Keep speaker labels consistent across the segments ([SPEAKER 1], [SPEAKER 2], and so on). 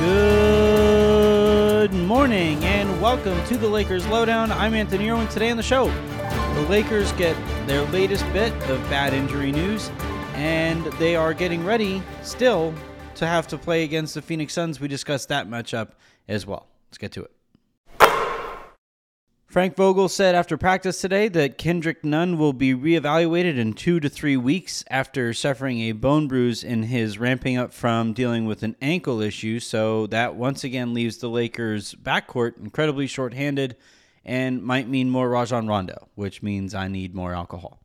[SPEAKER 1] Good morning and welcome to the Lakers Lowdown. I'm Anthony Irwin. Today on the show, the Lakers get their latest bit of bad injury news, and they are getting ready still to have to play against the Phoenix Suns. We discussed that matchup as well. Let's get to it. Frank Vogel said after practice today that Kendrick Nunn will be reevaluated in two to three weeks after suffering a bone bruise in his ramping up from dealing with an ankle issue. So that once again leaves the Lakers' backcourt incredibly shorthanded and might mean more Rajon Rondo, which means I need more alcohol.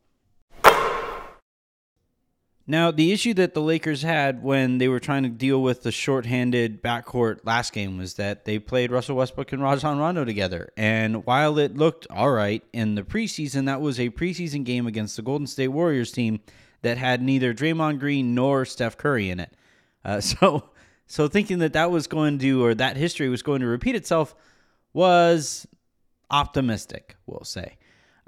[SPEAKER 1] Now, the issue that the Lakers had when they were trying to deal with the shorthanded backcourt last game was that they played Russell Westbrook and Rajon Rondo together. And while it looked all right in the preseason, that was a preseason game against the Golden State Warriors team that had neither Draymond Green nor Steph Curry in it. Uh, so, so thinking that that was going to, or that history was going to repeat itself, was optimistic, we'll say.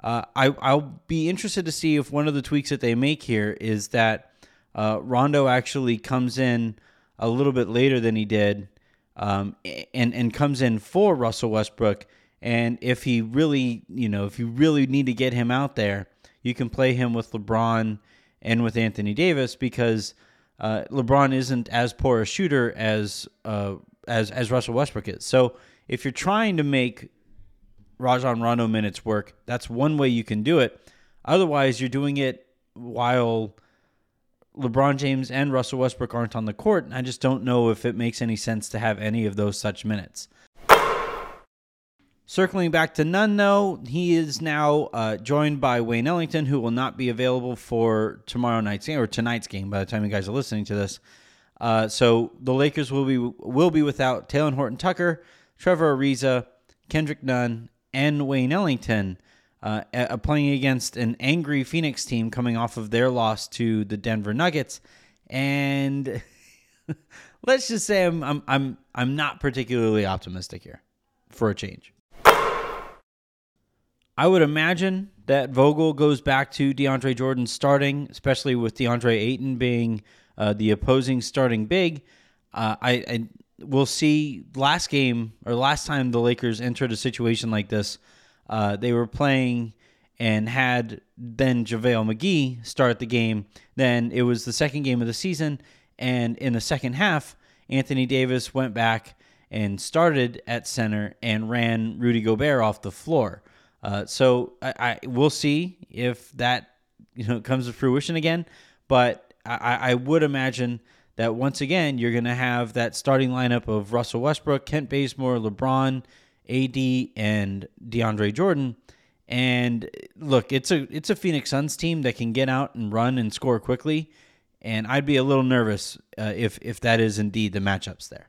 [SPEAKER 1] Uh, I, I'll be interested to see if one of the tweaks that they make here is that uh, Rondo actually comes in a little bit later than he did, um, and and comes in for Russell Westbrook. And if he really, you know, if you really need to get him out there, you can play him with LeBron and with Anthony Davis because uh, LeBron isn't as poor a shooter as uh, as as Russell Westbrook is. So if you're trying to make Rajon Rondo minutes work, that's one way you can do it. Otherwise, you're doing it while LeBron James and Russell Westbrook aren't on the court. And I just don't know if it makes any sense to have any of those such minutes. Circling back to Nunn, though, he is now uh, joined by Wayne Ellington, who will not be available for tomorrow night's game or tonight's game by the time you guys are listening to this. Uh, so the Lakers will be will be without Talen Horton Tucker, Trevor Ariza, Kendrick Nunn, and Wayne Ellington uh, playing against an angry Phoenix team coming off of their loss to the Denver Nuggets, and let's just say I'm I'm I'm I'm not particularly optimistic here for a change. I would imagine that Vogel goes back to DeAndre Jordan starting, especially with DeAndre Ayton being uh, the opposing starting big. Uh, I, I will see last game or last time the Lakers entered a situation like this uh, they were playing and had then JaVale McGee start the game. Then it was the second game of the season. And in the second half, Anthony Davis went back and started at center and ran Rudy Gobert off the floor. Uh, so I, I we'll see if that you know comes to fruition again. But I, I would imagine that once again you're going to have that starting lineup of Russell Westbrook, Kent Bazemore, LeBron, AD and DeAndre Jordan. And look, it's a it's a Phoenix Suns team that can get out and run and score quickly, and I'd be a little nervous uh, if if that is indeed the matchups there.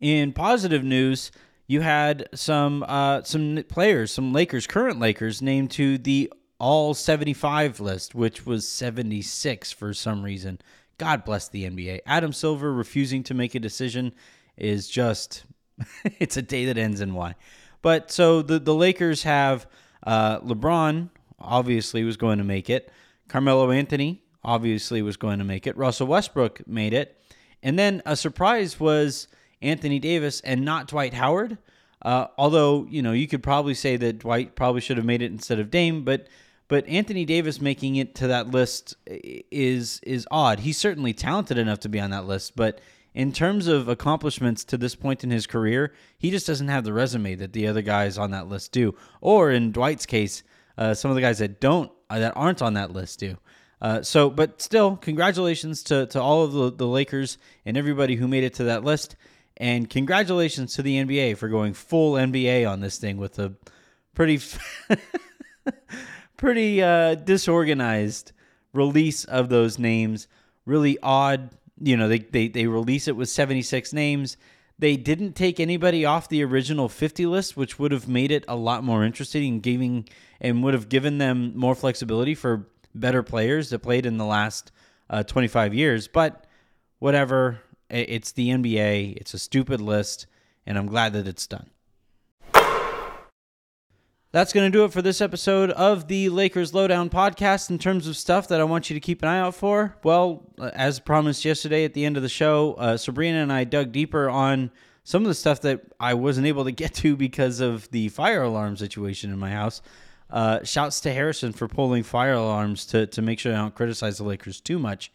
[SPEAKER 1] In positive news, you had some uh, some players, some Lakers, current Lakers, named to the All 75 list, which was 76 for some reason. God bless the NBA. Adam Silver refusing to make a decision is just it's a day that ends in Y. But so the the Lakers have uh, LeBron obviously was going to make it. Carmelo Anthony obviously was going to make it. Russell Westbrook made it. And then a surprise was Anthony Davis and not Dwight Howard. Uh, although you know you could probably say that Dwight probably should have made it instead of Dame, but but Anthony Davis making it to that list is is odd. He's certainly talented enough to be on that list, but in terms of accomplishments to this point in his career, he just doesn't have the resume that the other guys on that list do. Or in Dwight's case, uh, some of the guys that don't uh, that aren't on that list do. Uh, so, but still, congratulations to, to all of the, the Lakers and everybody who made it to that list. And congratulations to the NBA for going full NBA on this thing with a pretty, pretty uh, disorganized release of those names. Really odd you know, they, they, they release it with 76 names. They didn't take anybody off the original 50 list, which would have made it a lot more interesting and giving and would have given them more flexibility for better players that played in the last uh, 25 years. But whatever, it's the NBA. It's a stupid list, and I'm glad that it's done. That's going to do it for this episode of the Lakers Lowdown podcast in terms of stuff that I want you to keep an eye out for. Well, as promised yesterday at the end of the show, uh, Sabrina and I dug deeper on some of the stuff that I wasn't able to get to because of the fire alarm situation in my house. Uh, shouts to Harrison for pulling fire alarms to, to make sure I don't criticize the Lakers too much.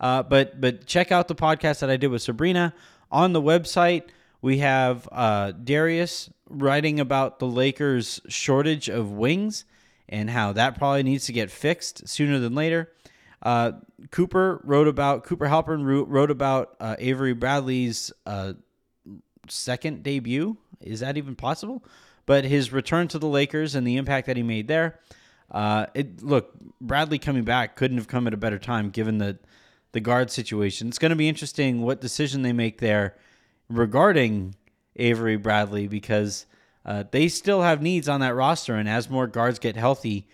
[SPEAKER 1] Uh, but but check out the podcast that I did with Sabrina on the website. We have uh, Darius writing about the Lakers' shortage of wings and how that probably needs to get fixed sooner than later. Uh, Cooper wrote about Cooper Halpern wrote about uh, Avery Bradley's uh, second debut. Is that even possible? But his return to the Lakers and the impact that he made there. Uh, it look Bradley coming back couldn't have come at a better time given the the guard situation. It's going to be interesting what decision they make there regarding Avery Bradley because uh, they still have needs on that roster, and as more guards get healthy,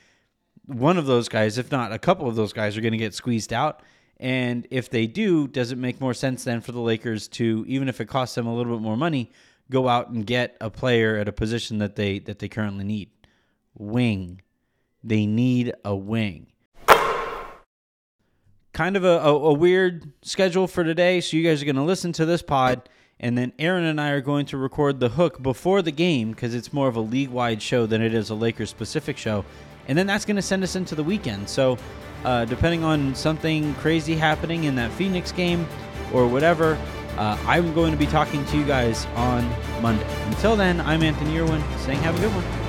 [SPEAKER 1] one of those guys, if not a couple of those guys, are going to get squeezed out. And if they do, does it make more sense then for the Lakers to, even if it costs them a little bit more money, go out and get a player at a position that they that they currently need? Wing. They need a wing. Kind of a, a, a weird schedule for today. So you guys are going to listen to this pod and then Aaron and I are going to record the hook before the game because it's more of a league wide show than it is a Lakers specific show. And then that's going to send us into the weekend. So, uh, depending on something crazy happening in that Phoenix game or whatever, uh, I'm going to be talking to you guys on Monday. Until then, I'm Anthony Irwin saying have a good one.